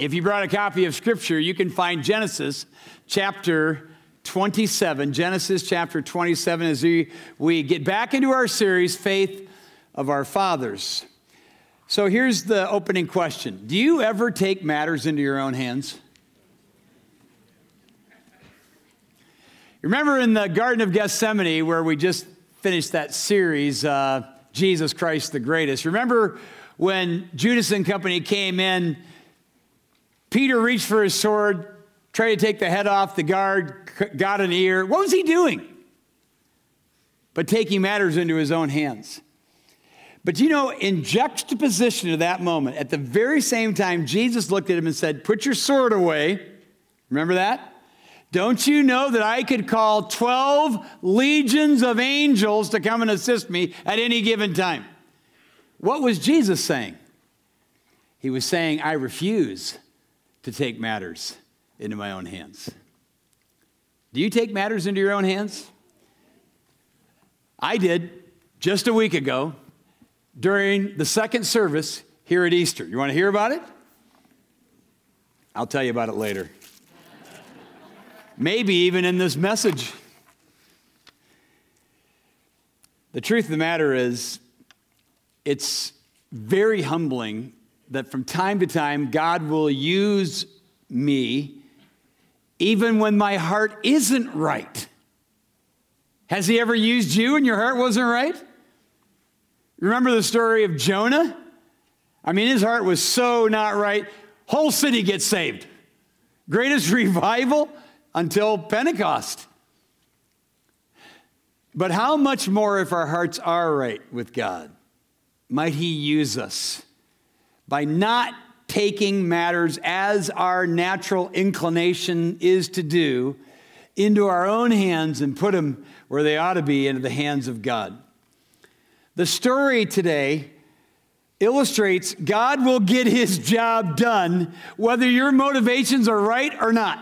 If you brought a copy of Scripture, you can find Genesis chapter 27. Genesis chapter 27 as we, we get back into our series, Faith of Our Fathers. So here's the opening question Do you ever take matters into your own hands? Remember in the Garden of Gethsemane, where we just finished that series, uh, Jesus Christ the Greatest. Remember when Judas and company came in Peter reached for his sword, tried to take the head off the guard, got an ear. What was he doing? But taking matters into his own hands. But you know, in juxtaposition to that moment, at the very same time, Jesus looked at him and said, Put your sword away. Remember that? Don't you know that I could call 12 legions of angels to come and assist me at any given time? What was Jesus saying? He was saying, I refuse to take matters into my own hands. Do you take matters into your own hands? I did just a week ago during the second service here at Easter. You want to hear about it? I'll tell you about it later. Maybe even in this message. The truth of the matter is, it's very humbling that from time to time, God will use me even when my heart isn't right. Has He ever used you and your heart wasn't right? Remember the story of Jonah? I mean, his heart was so not right. Whole city gets saved. Greatest revival until Pentecost. But how much more if our hearts are right with God? Might He use us? By not taking matters as our natural inclination is to do into our own hands and put them where they ought to be into the hands of God. The story today illustrates God will get his job done whether your motivations are right or not.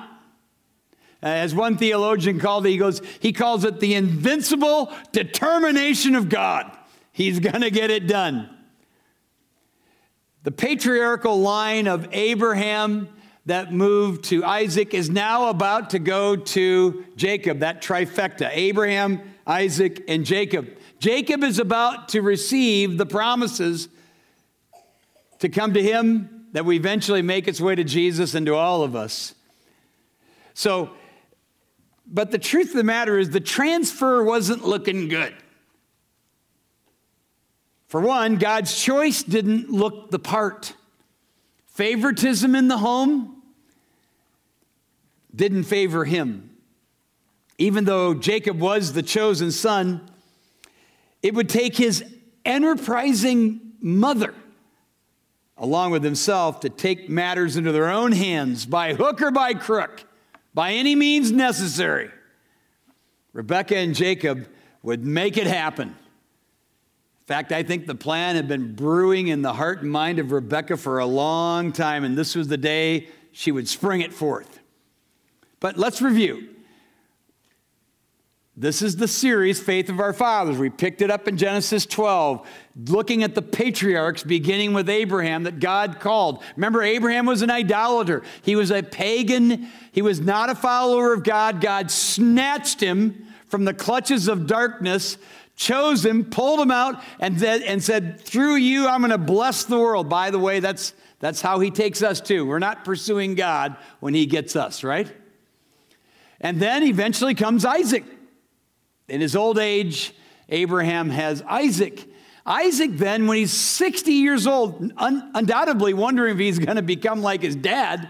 As one theologian called it, he goes, he calls it the invincible determination of God. He's going to get it done. The patriarchal line of Abraham that moved to Isaac is now about to go to Jacob, that trifecta Abraham, Isaac, and Jacob. Jacob is about to receive the promises to come to him that we eventually make its way to Jesus and to all of us. So, but the truth of the matter is the transfer wasn't looking good. For one, God's choice didn't look the part. Favoritism in the home didn't favor him. Even though Jacob was the chosen son, it would take his enterprising mother, along with himself, to take matters into their own hands by hook or by crook, by any means necessary. Rebekah and Jacob would make it happen fact, I think the plan had been brewing in the heart and mind of Rebecca for a long time, and this was the day she would spring it forth. But let's review. This is the series, Faith of Our Fathers. We picked it up in Genesis 12, looking at the patriarchs, beginning with Abraham, that God called. Remember, Abraham was an idolater, he was a pagan, he was not a follower of God. God snatched him from the clutches of darkness chose him, pulled him out, and, th- and said, Through you, I'm going to bless the world. By the way, that's, that's how he takes us too. We're not pursuing God when he gets us, right? And then eventually comes Isaac. In his old age, Abraham has Isaac. Isaac, then, when he's 60 years old, un- undoubtedly wondering if he's going to become like his dad,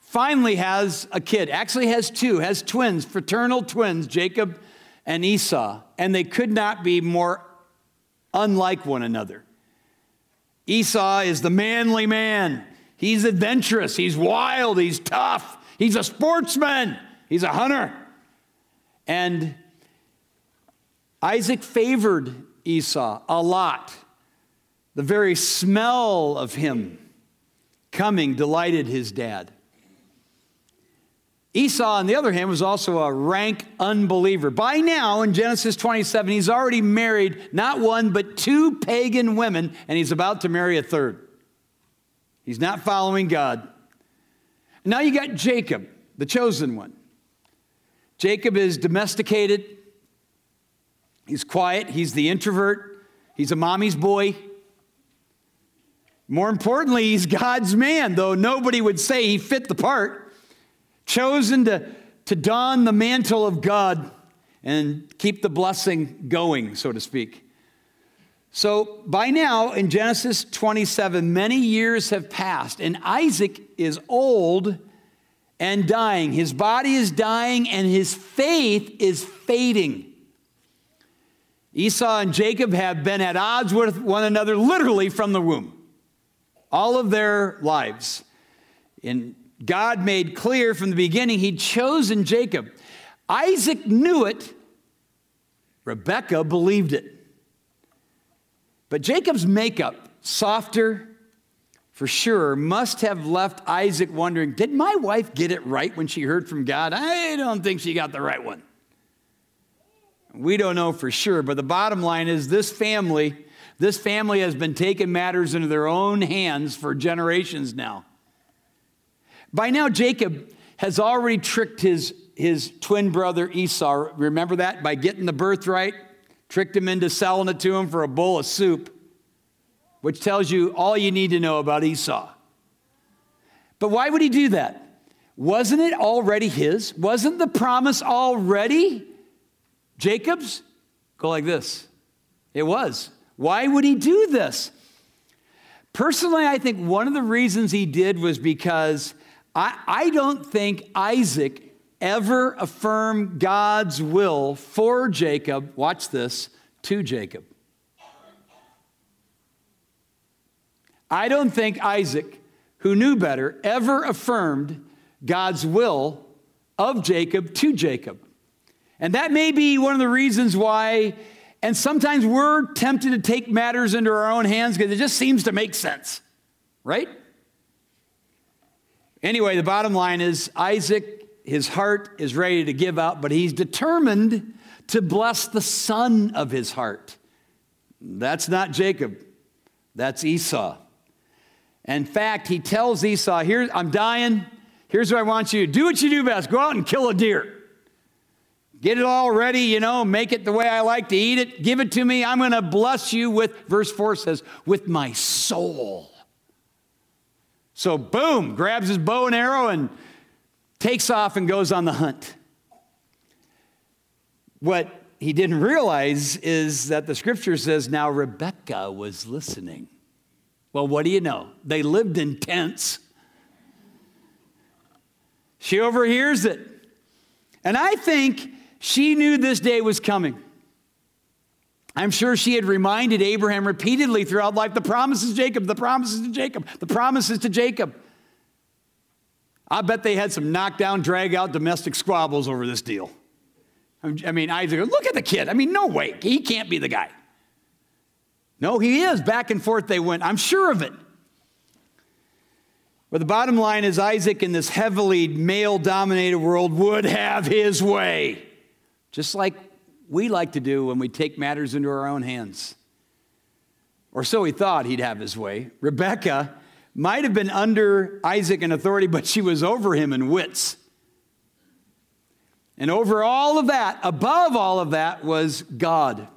finally has a kid. Actually, has two, has twins, fraternal twins, Jacob and Esau, and they could not be more unlike one another. Esau is the manly man. He's adventurous, he's wild, he's tough, he's a sportsman, he's a hunter. And Isaac favored Esau a lot. The very smell of him coming delighted his dad. Esau, on the other hand, was also a rank unbeliever. By now, in Genesis 27, he's already married not one, but two pagan women, and he's about to marry a third. He's not following God. Now you got Jacob, the chosen one. Jacob is domesticated. He's quiet. He's the introvert. He's a mommy's boy. More importantly, he's God's man, though nobody would say he fit the part. Chosen to, to don the mantle of God and keep the blessing going, so to speak. So by now, in Genesis 27, many years have passed, and Isaac is old and dying. His body is dying, and his faith is fading. Esau and Jacob have been at odds with one another literally from the womb, all of their lives. And God made clear from the beginning he'd chosen Jacob. Isaac knew it, Rebekah believed it. But Jacob's makeup, softer for sure, must have left Isaac wondering did my wife get it right when she heard from God? I don't think she got the right one. We don't know for sure, but the bottom line is this family, this family has been taking matters into their own hands for generations now. By now, Jacob has already tricked his, his twin brother Esau. Remember that? By getting the birthright tricked him into selling it to him for a bowl of soup, which tells you all you need to know about Esau. But why would he do that? Wasn't it already his? Wasn't the promise already Jacob's? Go like this. It was. Why would he do this? Personally, I think one of the reasons he did was because I, I don't think Isaac ever affirmed God's will for Jacob, watch this, to Jacob. I don't think Isaac, who knew better, ever affirmed God's will of Jacob to Jacob. And that may be one of the reasons why, and sometimes we're tempted to take matters into our own hands because it just seems to make sense, right? Anyway, the bottom line is Isaac his heart is ready to give up, but he's determined to bless the son of his heart. That's not Jacob, that's Esau. In fact, he tells Esau, Here, I'm dying. Here's what I want you to do what you do best go out and kill a deer. Get it all ready, you know, make it the way I like to eat it. Give it to me. I'm going to bless you with, verse 4 says, with my soul. So, boom, grabs his bow and arrow and takes off and goes on the hunt. What he didn't realize is that the scripture says now Rebecca was listening. Well, what do you know? They lived in tents. She overhears it. And I think she knew this day was coming. I'm sure she had reminded Abraham repeatedly throughout life the promises Jacob, the promises to Jacob, the promises to Jacob. I bet they had some knockdown, drag out domestic squabbles over this deal. I mean, Isaac, look at the kid. I mean, no way. He can't be the guy. No, he is. Back and forth they went. I'm sure of it. But the bottom line is Isaac, in this heavily male dominated world, would have his way, just like we like to do when we take matters into our own hands. Or so he thought he'd have his way. Rebecca might have been under Isaac in authority, but she was over him in wits. And over all of that, above all of that, was God,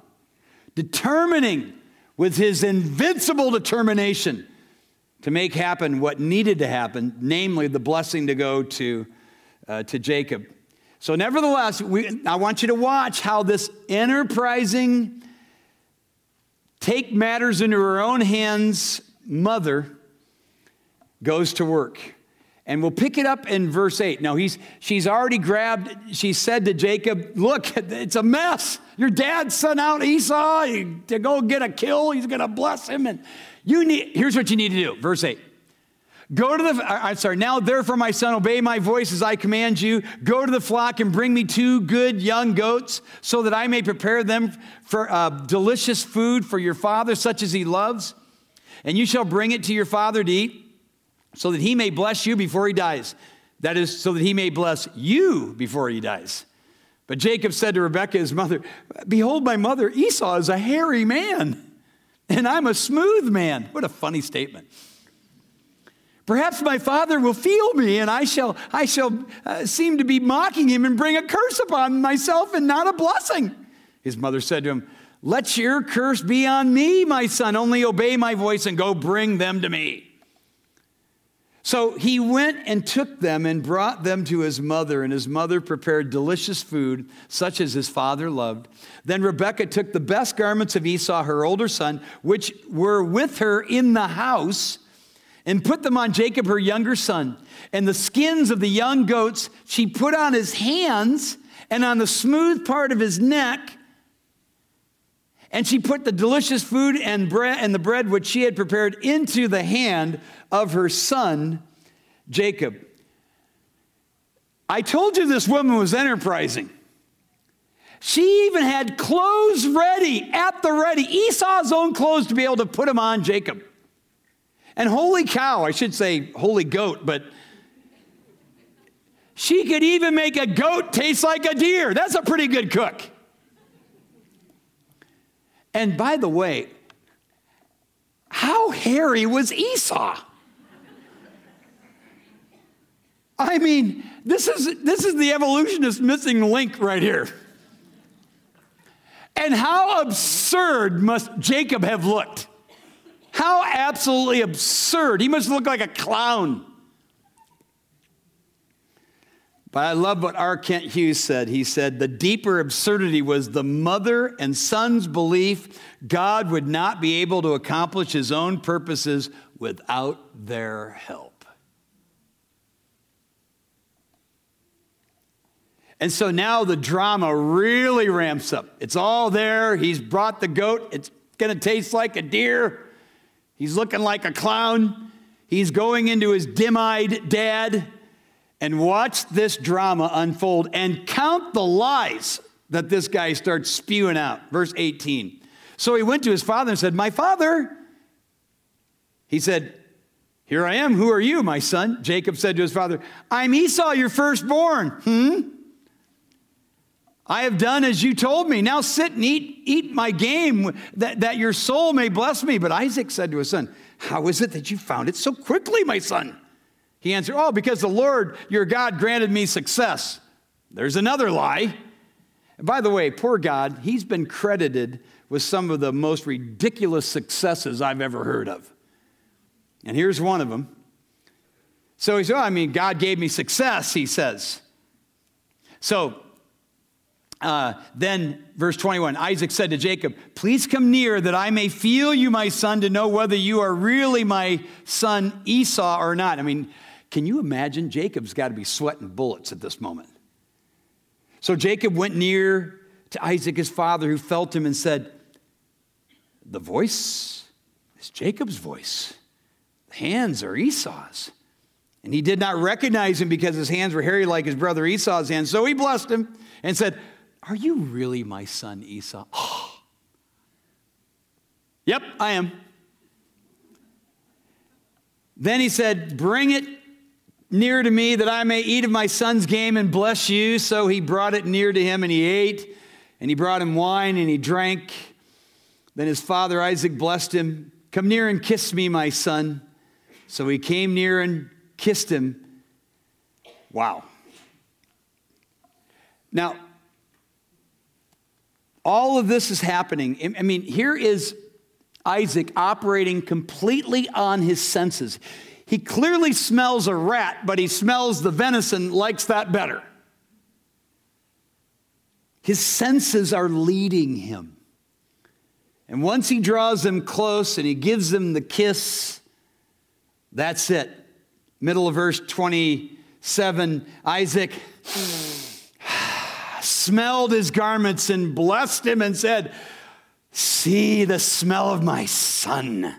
determining with his invincible determination to make happen what needed to happen, namely the blessing to go to, uh, to Jacob. So, nevertheless, we, I want you to watch how this enterprising, take matters into her own hands mother goes to work. And we'll pick it up in verse 8. Now, he's, she's already grabbed, she said to Jacob, Look, it's a mess. Your dad sent out Esau to go get a kill. He's going to bless him. And you need, here's what you need to do. Verse 8. Go to the, I'm sorry, now therefore, my son, obey my voice as I command you. Go to the flock and bring me two good young goats so that I may prepare them for uh, delicious food for your father, such as he loves. And you shall bring it to your father to eat so that he may bless you before he dies. That is, so that he may bless you before he dies. But Jacob said to Rebekah, his mother, Behold, my mother Esau is a hairy man, and I'm a smooth man. What a funny statement. Perhaps my father will feel me, and I shall, I shall uh, seem to be mocking him and bring a curse upon myself and not a blessing. His mother said to him, Let your curse be on me, my son. Only obey my voice and go bring them to me. So he went and took them and brought them to his mother, and his mother prepared delicious food, such as his father loved. Then Rebekah took the best garments of Esau, her older son, which were with her in the house, and put them on Jacob, her younger son. And the skins of the young goats she put on his hands and on the smooth part of his neck. And she put the delicious food and bread and the bread which she had prepared into the hand of her son Jacob. I told you this woman was enterprising. She even had clothes ready, at the ready, Esau's own clothes to be able to put them on Jacob. And holy cow, I should say holy goat, but she could even make a goat taste like a deer. That's a pretty good cook. And by the way, how hairy was Esau? I mean, this is, this is the evolutionist missing link right here. And how absurd must Jacob have looked? How absolutely absurd. He must look like a clown. But I love what R. Kent Hughes said. He said, The deeper absurdity was the mother and son's belief God would not be able to accomplish his own purposes without their help. And so now the drama really ramps up. It's all there. He's brought the goat. It's going to taste like a deer. He's looking like a clown. He's going into his dim eyed dad. And watch this drama unfold and count the lies that this guy starts spewing out. Verse 18. So he went to his father and said, My father. He said, Here I am. Who are you, my son? Jacob said to his father, I'm Esau, your firstborn. Hmm? I have done as you told me. Now sit and eat, eat my game that, that your soul may bless me. But Isaac said to his son, How is it that you found it so quickly, my son? He answered, Oh, because the Lord your God granted me success. There's another lie. And by the way, poor God, he's been credited with some of the most ridiculous successes I've ever heard of. And here's one of them. So he said, oh, I mean, God gave me success, he says. So uh, then, verse 21 Isaac said to Jacob, Please come near that I may feel you, my son, to know whether you are really my son Esau or not. I mean, can you imagine? Jacob's got to be sweating bullets at this moment. So Jacob went near to Isaac, his father, who felt him and said, The voice is Jacob's voice, the hands are Esau's. And he did not recognize him because his hands were hairy like his brother Esau's hands. So he blessed him and said, are you really my son Esau? Yep, I am. Then he said, Bring it near to me that I may eat of my son's game and bless you. So he brought it near to him and he ate, and he brought him wine and he drank. Then his father Isaac blessed him. Come near and kiss me, my son. So he came near and kissed him. Wow. Now, all of this is happening. I mean, here is Isaac operating completely on his senses. He clearly smells a rat, but he smells the venison, likes that better. His senses are leading him. And once he draws them close and he gives them the kiss, that's it. Middle of verse 27 Isaac smelled his garments and blessed him and said, See the smell of my son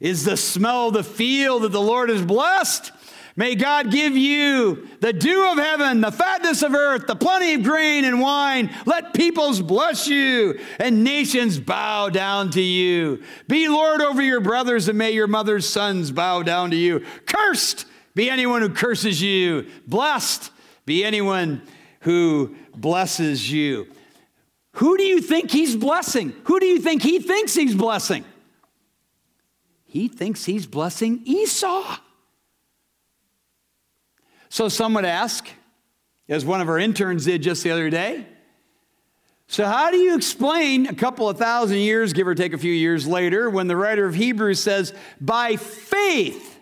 is the smell of the field that the Lord has blessed. May God give you the dew of heaven, the fatness of earth, the plenty of grain and wine. Let peoples bless you and nations bow down to you. Be Lord over your brothers, and may your mother's sons bow down to you. Cursed be anyone who curses you. Blessed be anyone who blesses you. Who do you think he's blessing? Who do you think he thinks he's blessing? he thinks he's blessing Esau. So some would ask, as one of our interns did just the other day, so, how do you explain a couple of thousand years, give or take a few years later, when the writer of Hebrews says, by faith,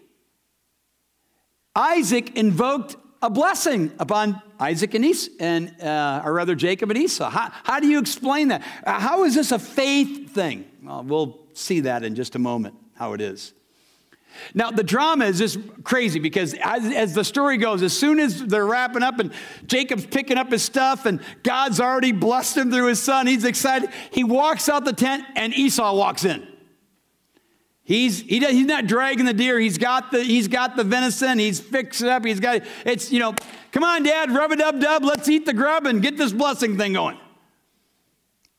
Isaac invoked a blessing upon Isaac and Esau, and, uh, or rather Jacob and Esau? How, how do you explain that? Uh, how is this a faith thing? Well, we'll see that in just a moment, how it is. Now, the drama is just crazy because as, as, the story goes, as soon as they're wrapping up and Jacob's picking up his stuff and God's already blessed him through his son, he's excited. He walks out the tent and Esau walks in. He's, he does, he's not dragging the deer. He's got the, he's got the venison. He's fixed it up. He's got, it's, you know, come on, dad, rub a dub dub. Let's eat the grub and get this blessing thing going.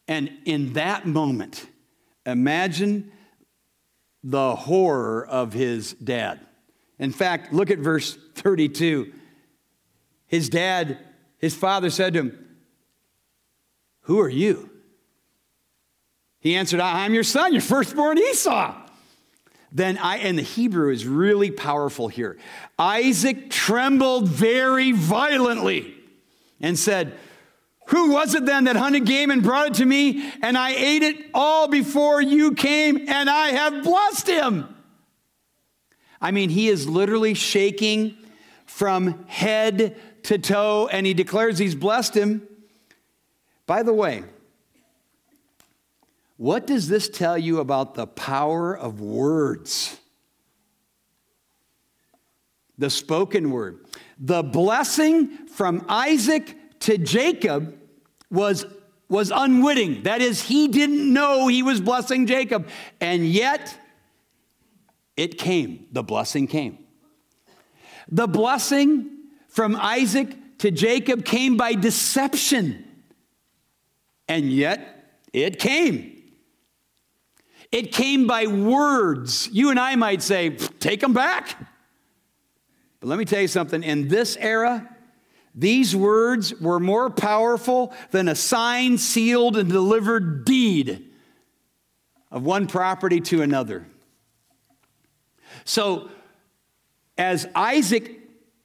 And in that moment, imagine the horror of his dad. In fact, look at verse 32. His dad, his father said to him, Who are you? He answered, I'm your son, your firstborn Esau. Then I, and the Hebrew is really powerful here. Isaac trembled very violently and said, who was it then that hunted game and brought it to me, and I ate it all before you came, and I have blessed him? I mean, he is literally shaking from head to toe, and he declares he's blessed him. By the way, what does this tell you about the power of words? The spoken word. The blessing from Isaac to Jacob was, was unwitting. That is, he didn't know he was blessing Jacob. And yet, it came. The blessing came. The blessing from Isaac to Jacob came by deception. And yet, it came. It came by words. You and I might say, take them back. But let me tell you something in this era, these words were more powerful than a signed, sealed, and delivered deed of one property to another. So, as Isaac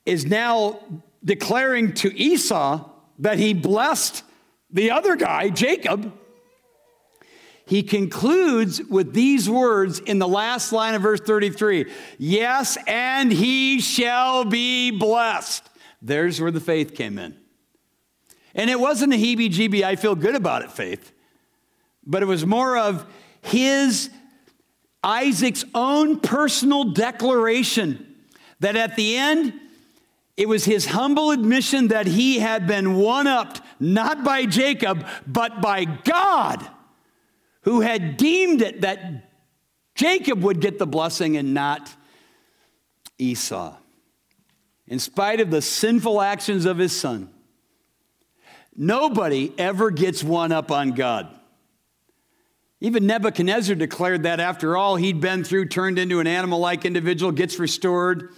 is now declaring to Esau that he blessed the other guy, Jacob, he concludes with these words in the last line of verse 33 Yes, and he shall be blessed. There's where the faith came in. And it wasn't a heebie jeebie, I feel good about it faith, but it was more of his, Isaac's own personal declaration that at the end, it was his humble admission that he had been one upped, not by Jacob, but by God, who had deemed it that Jacob would get the blessing and not Esau in spite of the sinful actions of his son. Nobody ever gets one up on God. Even Nebuchadnezzar declared that after all he'd been through, turned into an animal like individual, gets restored.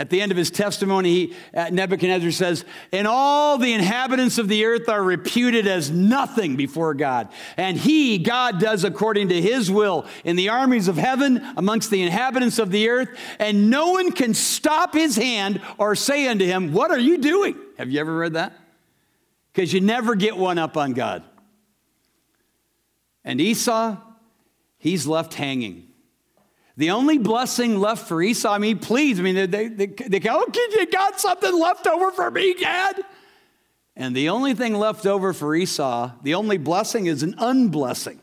At the end of his testimony, he, uh, Nebuchadnezzar says, And all the inhabitants of the earth are reputed as nothing before God. And he, God, does according to his will in the armies of heaven amongst the inhabitants of the earth. And no one can stop his hand or say unto him, What are you doing? Have you ever read that? Because you never get one up on God. And Esau, he's left hanging. The only blessing left for Esau, I mean, please, I mean, they, they, they go, oh, you got something left over for me, Dad? And the only thing left over for Esau, the only blessing is an unblessing.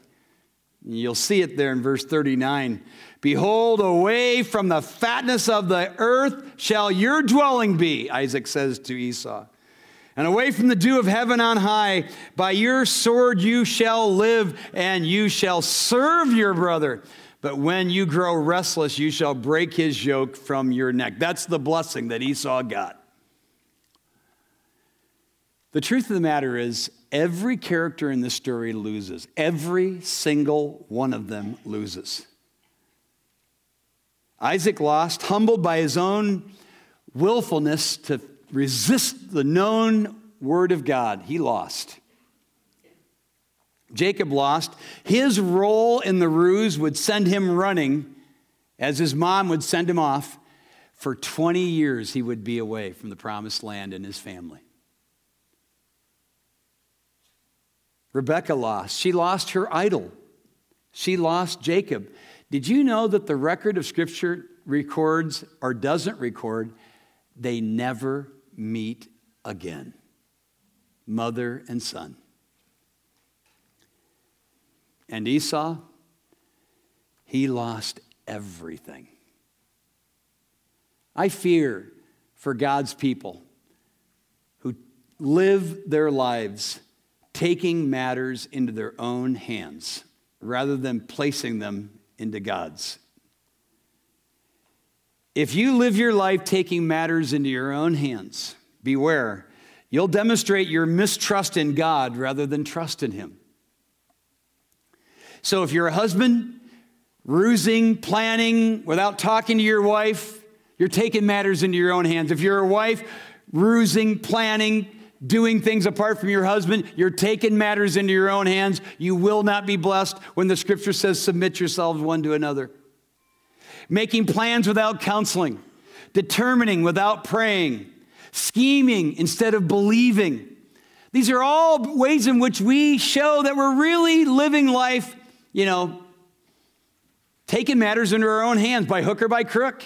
You'll see it there in verse 39. Behold, away from the fatness of the earth shall your dwelling be, Isaac says to Esau. And away from the dew of heaven on high, by your sword you shall live, and you shall serve your brother. But when you grow restless, you shall break his yoke from your neck. That's the blessing that Esau got. The truth of the matter is, every character in this story loses. Every single one of them loses. Isaac lost, humbled by his own willfulness to resist the known word of God. He lost. Jacob lost. His role in the ruse would send him running As his mom would send him off, for 20 years he would be away from the promised land and his family. Rebecca lost. She lost her idol. She lost Jacob. Did you know that the record of Scripture records or doesn't record they never meet again? Mother and son. And Esau, he lost everything. I fear for God's people who live their lives taking matters into their own hands rather than placing them into God's. If you live your life taking matters into your own hands, beware, you'll demonstrate your mistrust in God rather than trust in Him. So if you're a husband, rusing, planning without talking to your wife, you're taking matters into your own hands. If you're a wife, rusing, planning, doing things apart from your husband, you're taking matters into your own hands. You will not be blessed when the scripture says, submit yourselves one to another. Making plans without counseling, determining without praying, scheming instead of believing. These are all ways in which we show that we're really living life, you know, taking matters into our own hands by hook or by crook.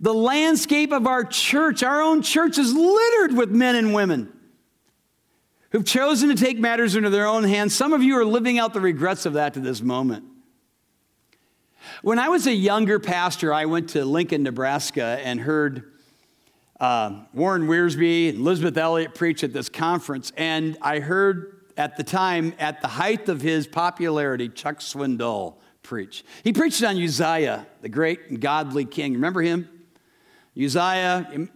The landscape of our church, our own church, is littered with men and women who've chosen to take matters into their own hands. Some of you are living out the regrets of that to this moment. When I was a younger pastor, I went to Lincoln, Nebraska, and heard uh, Warren Wiersbe and Elizabeth Elliot preach at this conference. And I heard at the time, at the height of his popularity, Chuck Swindoll preached. He preached on Uzziah, the great and godly king. Remember him? Uzziah,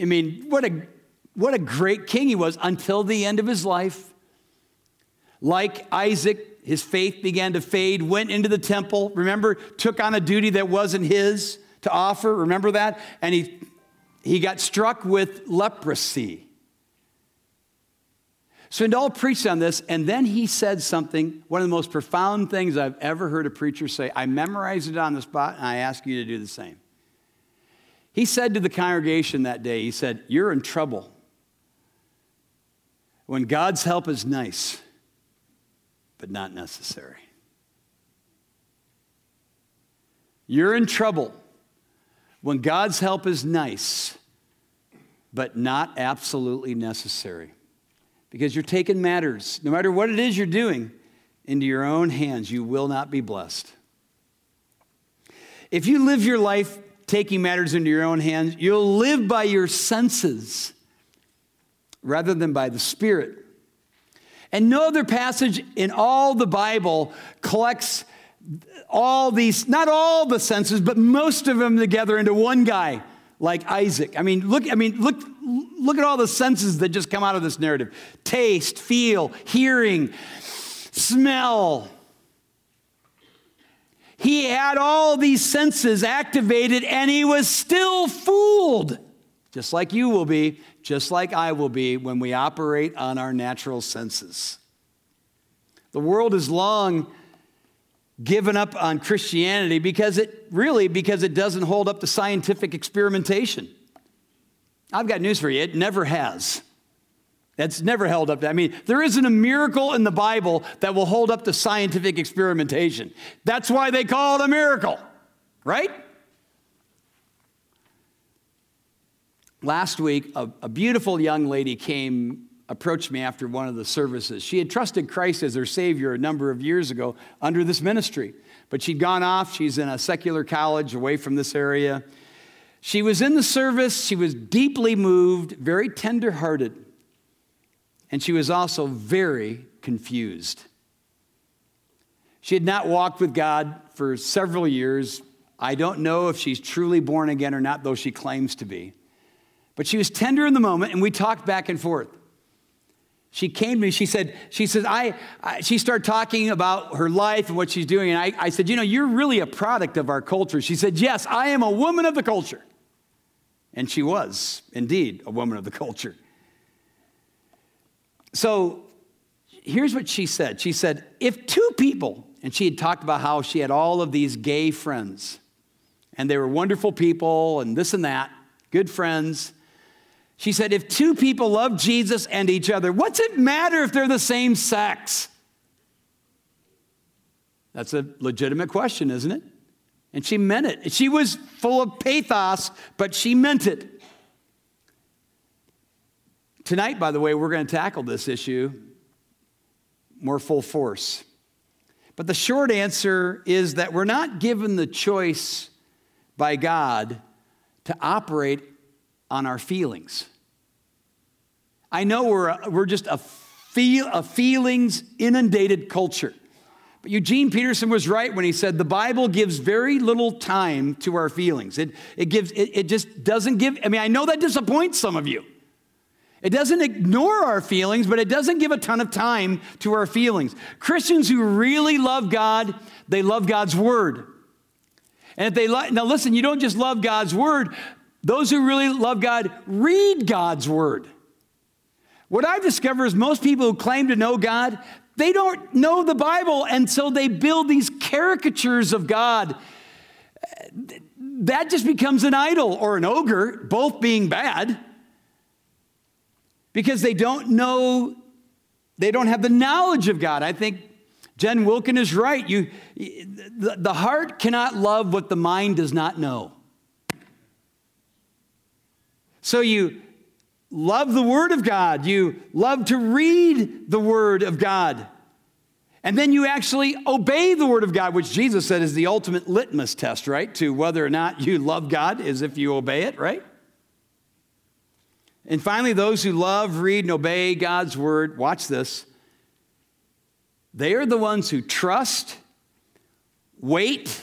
I mean, what a, what a great king he was until the end of his life. Like Isaac, his faith began to fade, went into the temple, remember, took on a duty that wasn't his to offer, remember that? And he, he got struck with leprosy. Swindoll preached on this, and then he said something, one of the most profound things I've ever heard a preacher say. I memorized it on the spot, and I ask you to do the same. He said to the congregation that day, He said, You're in trouble. When God's help is nice, but not necessary. You're in trouble when God's help is nice, but not absolutely necessary. Because you're taking matters, no matter what it is you're doing, into your own hands. You will not be blessed. If you live your life taking matters into your own hands. You'll live by your senses rather than by the Spirit. And no other passage in all the Bible collects all these, not all the senses, but most of them together into one guy like Isaac. I mean, look, I mean, look, look at all the senses that just come out of this narrative. Taste, feel, hearing, smell, he had all these senses activated and he was still fooled, just like you will be, just like I will be when we operate on our natural senses. The world has long given up on Christianity because it really because it doesn't hold up to scientific experimentation. I've got news for you, it never has. That's never held up. To, I mean, there isn't a miracle in the Bible that will hold up to scientific experimentation. That's why they call it a miracle, right? Last week, a, a beautiful young lady came, approached me after one of the services. She had trusted Christ as her Savior a number of years ago under this ministry, but she'd gone off. She's in a secular college away from this area. She was in the service. She was deeply moved, very tenderhearted. And she was also very confused. She had not walked with God for several years. I don't know if she's truly born again or not, though she claims to be. But she was tender in the moment, and we talked back and forth. She came to me, she said, she said, I, I she started talking about her life and what she's doing. And I, I said, you know, you're really a product of our culture. She said, yes, I am a woman of the culture. And she was indeed a woman of the culture. So here's what she said She said, if two people, and she had talked about how she had all of these gay friends, and they were wonderful people and this and that, good friends. She said, if two people love Jesus and each other, what's it matter if they're the same sex? That's a legitimate question, isn't it? And she meant it. She was full of pathos, but she meant it. Tonight, by the way, we're going to tackle this issue more full force. But the short answer is that we're not given the choice by God to operate on our feelings. I know we're, we're just a, feel, a feelings inundated culture. But Eugene Peterson was right when he said the Bible gives very little time to our feelings. It, it, gives, it, it just doesn't give, I mean, I know that disappoints some of you. It doesn't ignore our feelings, but it doesn't give a ton of time to our feelings. Christians who really love God, they love God's word. And if they like, now listen, you don't just love God's word, those who really love God read God's word. What I've discovered is most people who claim to know God, they don't know the Bible, so they build these caricatures of God. That just becomes an idol or an ogre, both being bad, because they don't know, they don't have the knowledge of God. I think Jen Wilkin is right. You, the heart cannot love what the mind does not know. So you love the Word of God, you love to read the Word of God. And then you actually obey the Word of God, which Jesus said is the ultimate litmus test, right? To whether or not you love God is if you obey it, right? And finally, those who love, read, and obey God's Word, watch this. They are the ones who trust, wait,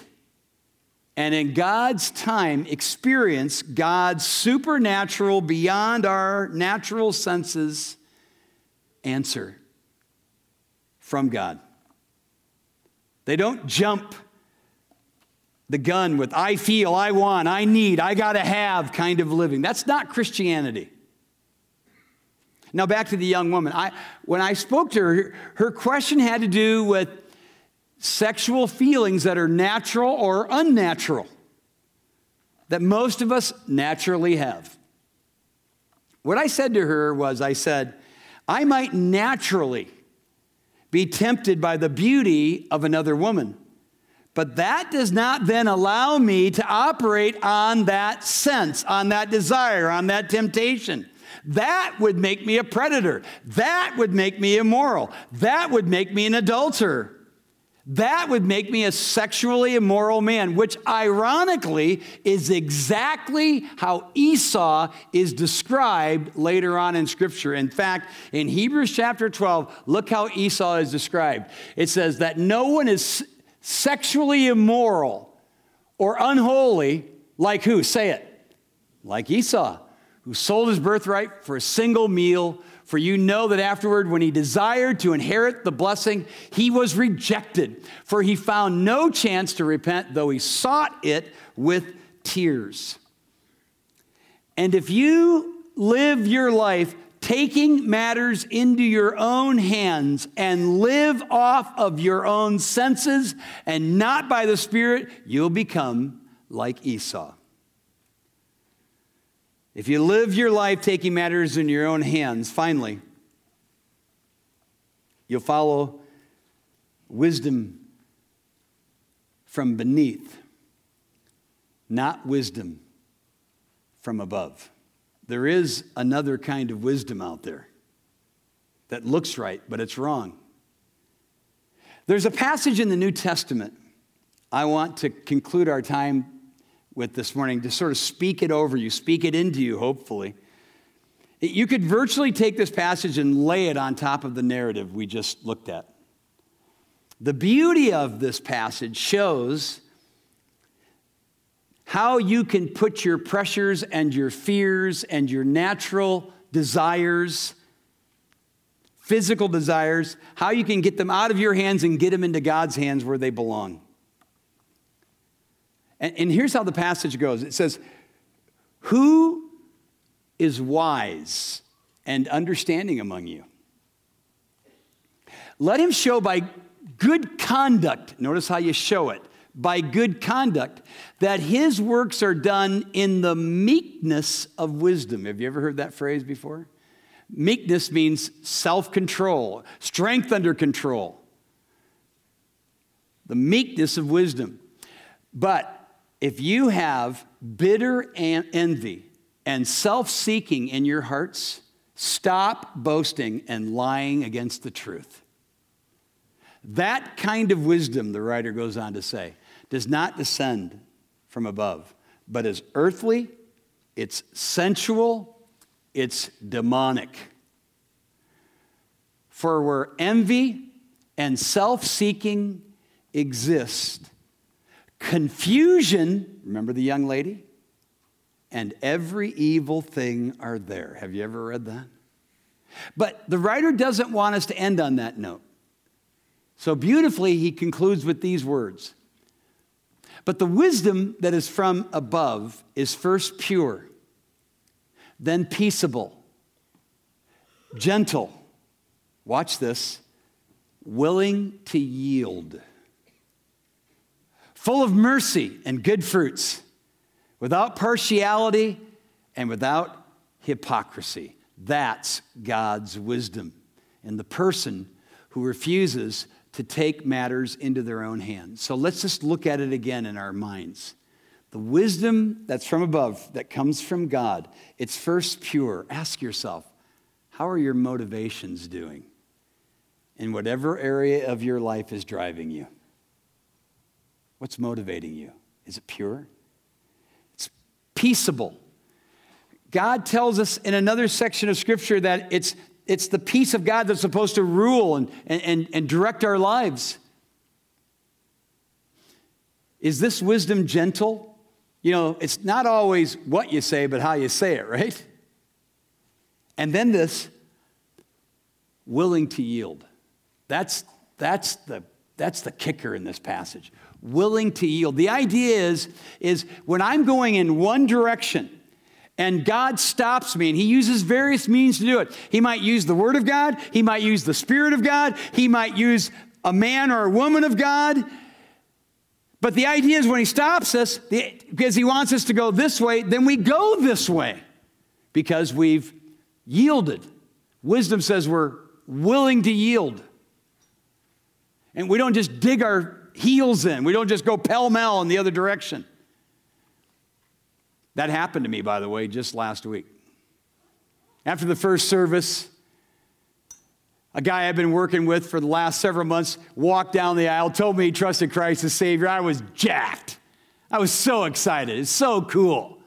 and in God's time experience God's supernatural, beyond our natural senses answer from God. They don't jump the gun with, I feel, I want, I need, I gotta have kind of living. That's not Christianity. Now, back to the young woman. I, when I spoke to her, her question had to do with sexual feelings that are natural or unnatural, that most of us naturally have. What I said to her was, I said, I might naturally be tempted by the beauty of another woman. But that does not then allow me to operate on that sense, on that desire, on that temptation. That would make me a predator. That would make me immoral. That would make me an adulterer. That would make me a sexually immoral man, which ironically is exactly how Esau is described later on in Scripture. In fact, in Hebrews chapter 12, look how Esau is described. It says that no one is sexually immoral or unholy like who? Say it. Like Esau, who sold his birthright for a single meal for you know that afterward, when he desired to inherit the blessing, he was rejected, for he found no chance to repent, though he sought it with tears. And if you live your life taking matters into your own hands and live off of your own senses and not by the Spirit, you'll become like Esau. If you live your life taking matters in your own hands, finally, you'll follow wisdom from beneath, not wisdom from above. There is another kind of wisdom out there that looks right, but it's wrong. There's a passage in the New Testament I want to conclude our time with this morning to sort of speak it over you, speak it into you, hopefully. You could virtually take this passage and lay it on top of the narrative we just looked at. The beauty of this passage shows how you can put your pressures and your fears and your natural desires, physical desires, how you can get them out of your hands and get them into God's hands where they belong. And, and here's how the passage goes it says, Who is wise and understanding among you? Let him show by good conduct, notice how you show it, by good conduct, that his works are done in the meekness of wisdom. Have you ever heard that phrase before? Meekness means self control, strength under control. The meekness of wisdom. But if you have bitter envy and self seeking in your hearts, stop boasting and lying against the truth. That kind of wisdom, the writer goes on to say, does not descend from above, but is earthly, it's sensual, it's demonic. For where envy and self seeking exist, confusion, remember the young lady? And every evil thing are there. Have you ever read that? But the writer doesn't want us to end on that note. So beautifully, he concludes with these words But the wisdom that is from above is first pure, then peaceable, gentle. Watch this willing to yield, full of mercy and good fruits, without partiality and without hypocrisy. That's God's wisdom And the person who refuses to take matters into their own hands. So let's just look at it again in our minds. The wisdom that's from above, that comes from God, it's first pure. Ask yourself, how are your motivations doing in whatever area of your life is driving you? What's motivating you? Is it pure? It's peaceable. God tells us in another section of Scripture that it's it's the peace of God that's supposed to rule and, and, and direct our lives. Is this wisdom gentle? You know, it's not always what you say, but how you say it, right? And then this willing to yield. That's, that's, the, that's the kicker in this passage. Willing to yield. The idea is, is when I'm going in one direction, and God stops me, and He uses various means to do it. He might use the Word of God, He might use the Spirit of God, He might use a man or a woman of God. But the idea is when He stops us, because He wants us to go this way, then we go this way because we've yielded. Wisdom says we're willing to yield. And we don't just dig our heels in, we don't just go pell mell in the other direction. That happened to me, by the way, just last week. After the first service, a guy I've been working with for the last several months walked down the aisle, told me he trusted Christ as Savior. I was jacked. I was so excited. It's so cool.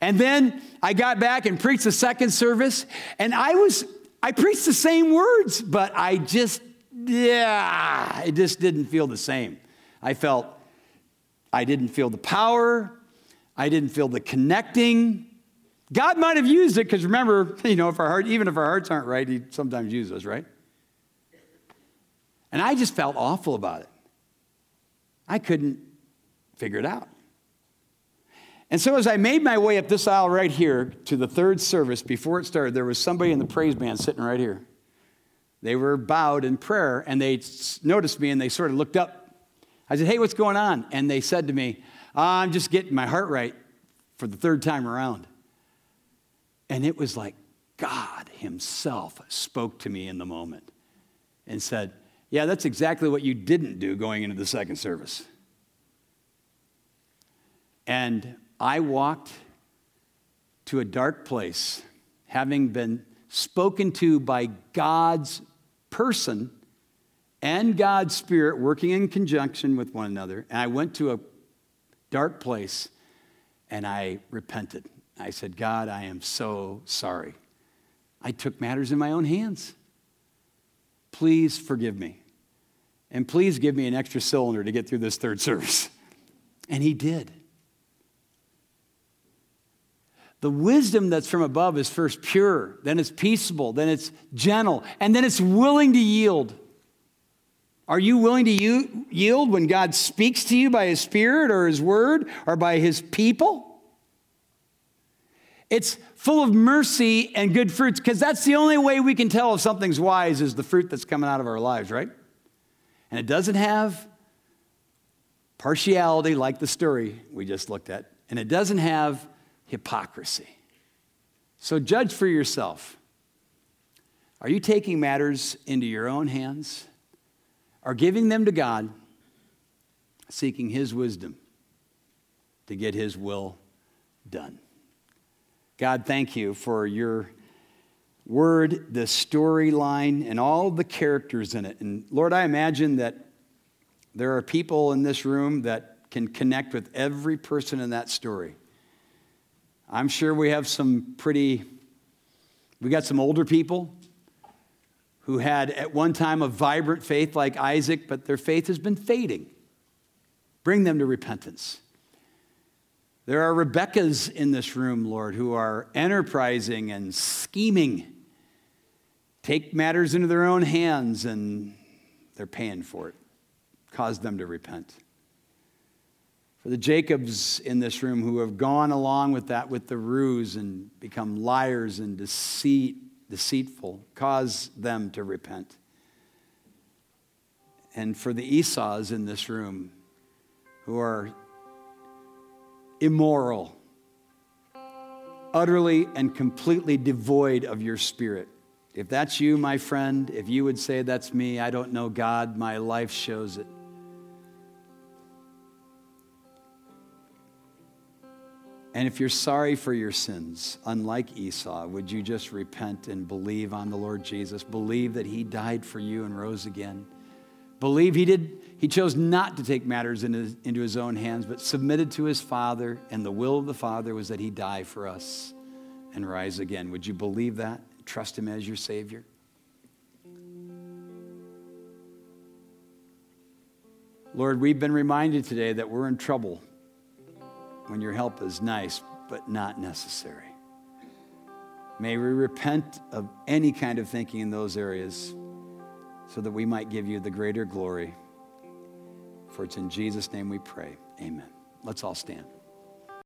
And then I got back and preached the second service, and I was, I preached the same words, but I just, yeah, it just didn't feel the same. I felt I didn't feel the power. I didn't feel the connecting. God might have used it because remember, you know, if our heart, even if our hearts aren't right, He sometimes uses us, right? And I just felt awful about it. I couldn't figure it out. And so, as I made my way up this aisle right here to the third service, before it started, there was somebody in the praise band sitting right here. They were bowed in prayer and they noticed me and they sort of looked up. I said, Hey, what's going on? And they said to me, I'm just getting my heart right for the third time around. And it was like God Himself spoke to me in the moment and said, Yeah, that's exactly what you didn't do going into the second service. And I walked to a dark place, having been spoken to by God's person and God's Spirit working in conjunction with one another. And I went to a dark place, and I repented. I said, God, I am so sorry. I took matters in my own hands. Please forgive me. And please give me an extra cylinder to get through this third service. And he did. The wisdom that's from above is first pure, then it's peaceable, then it's gentle, and then it's willing to yield. Are you willing to yield when God speaks to you by His Spirit or His Word or by His people? It's full of mercy and good fruits because that's the only way we can tell if something's wise is the fruit that's coming out of our lives, right? And it doesn't have partiality like the story we just looked at, and it doesn't have hypocrisy. So judge for yourself. Are you taking matters into your own hands? Or giving them to God, seeking His wisdom to get His will done? God, thank you for your word, the storyline, and all the characters in it. And Lord, I imagine that there are people in this room that can connect with every person in that story. I'm sure we have some pretty, we got some older people who had at one time a vibrant faith like Isaac, but their faith has been fading. Bring them to repentance. There are Rebeccas in this room, Lord, who are enterprising and scheming, take matters into their own hands, and they're paying for it. Cause them to repent. For the Jacobs in this room who have gone along with that with the ruse and become liars and deceit, deceitful, cause them to repent. And for the Esau's in this room who are immoral, utterly and completely devoid of your spirit. If that's you, my friend, if you would say that's me, I don't know God, my life shows it. And if you're sorry for your sins, unlike Esau, would you just repent and believe on the Lord Jesus? Believe that he died for you and rose again. Believe he did he chose not to take matters into his, into his own hands, but submitted to his Father, and the will of the Father was that he die for us and rise again. Would you believe that? Trust him as your Savior? Lord, we've been reminded today that we're in trouble when your help is nice, but not necessary. May we repent of any kind of thinking in those areas so that we might give you the greater glory. For it's in Jesus' name we pray. Amen. Let's all stand.